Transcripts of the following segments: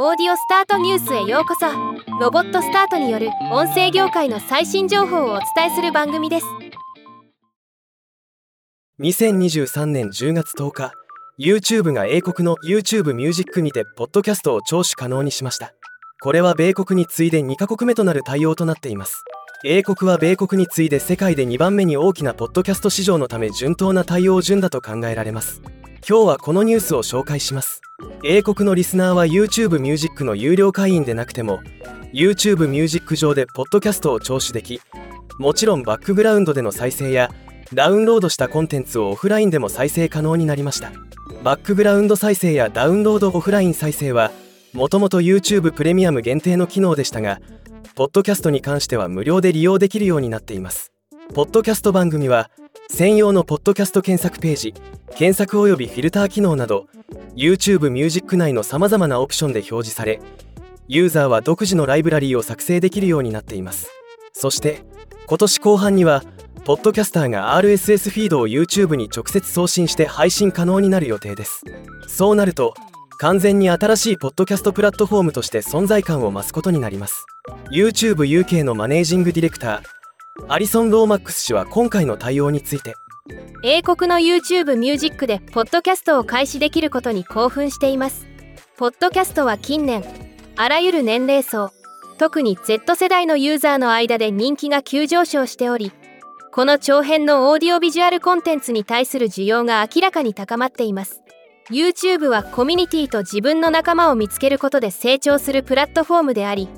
オーディオスタートニュースへようこそ。ロボットスタートによる音声業界の最新情報をお伝えする番組です。2023年10月10日 YouTube が英国の YouTube ミュージックにてポッドキャストを聴取可能にしました。これは米国に次いで2カ国目となる対応となっています。英国は米国に次いで世界で2番目に大きなポッドキャスト市場のため順当な対応順だと考えられます。今日はこのニュースを紹介します。英国のリスナーは YouTube ミュージックの有料会員でなくても YouTube ミュージック上でポッドキャストを聴取できもちろんバックグラウンドでの再生やダウンロードしたコンテンツをオフラインでも再生可能になりました。バックグラウンド再生やダウンロードオフライン再生はもともと YouTube プレミアム限定の機能でしたがポッドキャストに関しては無料で利用できるようになっています。ポッドキャスト番組は専用のポッドキャスト検索ページ検索及びフィルター機能など YouTube ミュージック内のさまざまなオプションで表示されユーザーは独自のライブラリーを作成できるようになっています。そして今年後半にはポッドキャスターが RSS フィードを YouTube に直接送信して配信可能になる予定です。そうなると完全に新しいポッドキャストプラットフォームとして存在感を増すことになります。YouTube UK のマネージングディレクターアリソン・ローマックス氏は今回の対応について英国の YouTube ミュージックでポッドキャストを開始できることに興奮しています。ポッドキャストは近年あらゆる年齢層特に Z 世代のユーザーの間で人気が急上昇しておりこの長編のオーディオビジュアルコンテンツに対する需要が明らかに高まっています。YouTube はコミュニティと自分の仲間を見つけることで成長するプラットフォームであり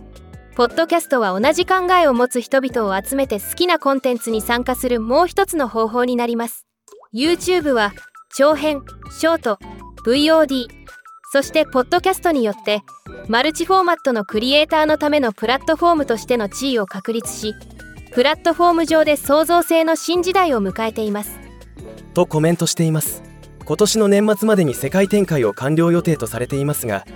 ポッドキャストは同じ考えを持つ人々を集めて好きなコンテンツに参加するもう一つの方法になります。YouTube は長編ショート VOD そしてポッドキャストによってマルチフォーマットのクリエイターのためのプラットフォームとしての地位を確立しプラットフォーム上で創造性の新時代を迎えています。とコメントしています。今年の年末までに世界展開を完了予定とされていますが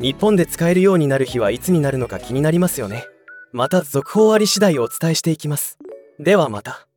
日本で使えるようになる日はいつになるのか気になりますよね。また続報あり次第お伝えしていきます。ではまた。